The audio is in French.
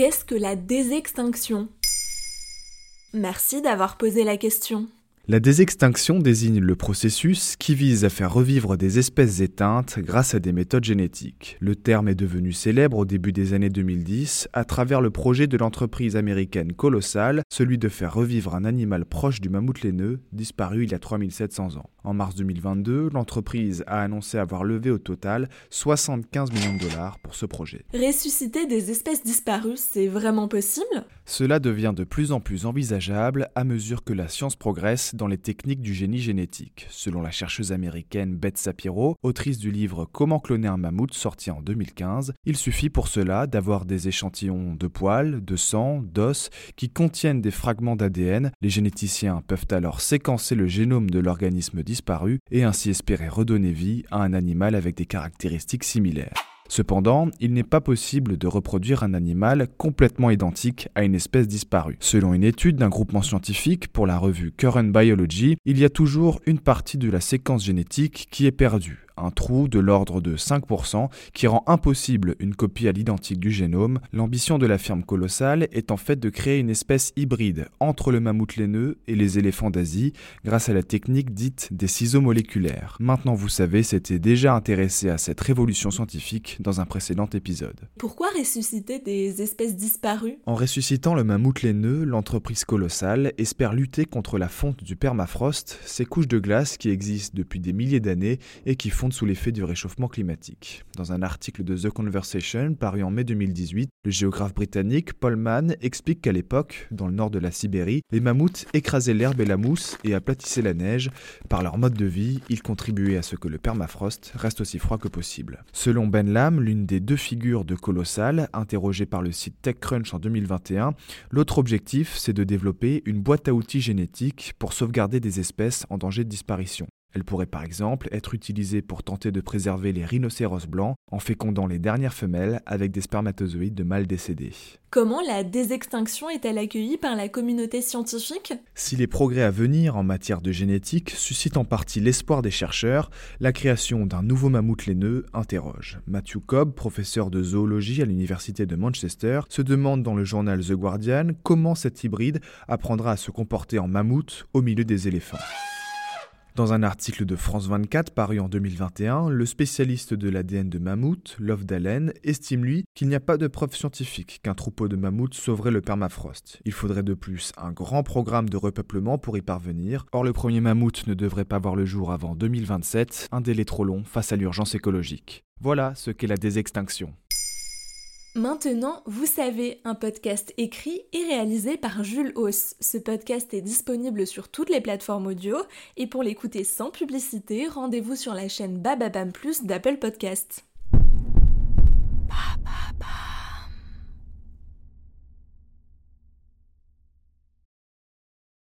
Qu'est-ce que la désextinction? Merci d'avoir posé la question. La désextinction désigne le processus qui vise à faire revivre des espèces éteintes grâce à des méthodes génétiques. Le terme est devenu célèbre au début des années 2010 à travers le projet de l'entreprise américaine Colossal, celui de faire revivre un animal proche du mammouth laineux disparu il y a 3700 ans. En mars 2022, l'entreprise a annoncé avoir levé au total 75 millions de dollars pour ce projet. Ressusciter des espèces disparues, c'est vraiment possible? Cela devient de plus en plus envisageable à mesure que la science progresse les techniques du génie génétique. Selon la chercheuse américaine Beth Sapiro, autrice du livre Comment cloner un mammouth sorti en 2015, il suffit pour cela d'avoir des échantillons de poils, de sang, d'os qui contiennent des fragments d'ADN. Les généticiens peuvent alors séquencer le génome de l'organisme disparu et ainsi espérer redonner vie à un animal avec des caractéristiques similaires. Cependant, il n'est pas possible de reproduire un animal complètement identique à une espèce disparue. Selon une étude d'un groupement scientifique pour la revue Current Biology, il y a toujours une partie de la séquence génétique qui est perdue, un trou de l'ordre de 5% qui rend impossible une copie à l'identique du génome, l'ambition de la firme colossale est en fait de créer une espèce hybride entre le mammouth laineux et les éléphants d'Asie grâce à la technique dite des ciseaux moléculaires. Maintenant vous savez, c'était déjà intéressé à cette révolution scientifique dans un précédent épisode. Pourquoi ressusciter des espèces disparues? En ressuscitant le mammouth laineux, l'entreprise colossale espère lutter contre la fonte du permafrost, ces couches de glace qui existent depuis des milliers d'années et qui sous l'effet du réchauffement climatique. Dans un article de The Conversation paru en mai 2018, le géographe britannique Paul Mann explique qu'à l'époque, dans le nord de la Sibérie, les mammouths écrasaient l'herbe et la mousse et aplatissaient la neige. Par leur mode de vie, ils contribuaient à ce que le permafrost reste aussi froid que possible. Selon Ben Lam, l'une des deux figures de Colossal, interrogée par le site TechCrunch en 2021, l'autre objectif, c'est de développer une boîte à outils génétique pour sauvegarder des espèces en danger de disparition. Elle pourrait par exemple être utilisée pour tenter de préserver les rhinocéros blancs en fécondant les dernières femelles avec des spermatozoïdes de mâles décédés. Comment la désextinction est-elle accueillie par la communauté scientifique? Si les progrès à venir en matière de génétique suscitent en partie l'espoir des chercheurs, la création d'un nouveau mammouth laineux interroge. Matthew Cobb, professeur de zoologie à l'université de Manchester, se demande dans le journal The Guardian comment cet hybride apprendra à se comporter en mammouth au milieu des éléphants. Dans un article de France 24 paru en 2021, le spécialiste de l'ADN de mammouth, Love Dalen, estime lui qu'il n'y a pas de preuve scientifique qu'un troupeau de mammouths sauverait le permafrost. Il faudrait de plus un grand programme de repeuplement pour y parvenir. Or, le premier mammouth ne devrait pas voir le jour avant 2027, un délai trop long face à l'urgence écologique. Voilà ce qu'est la désextinction. Maintenant, vous savez, un podcast écrit et réalisé par Jules Hauss. Ce podcast est disponible sur toutes les plateformes audio et pour l'écouter sans publicité, rendez-vous sur la chaîne Bababam Plus d'Apple Podcast.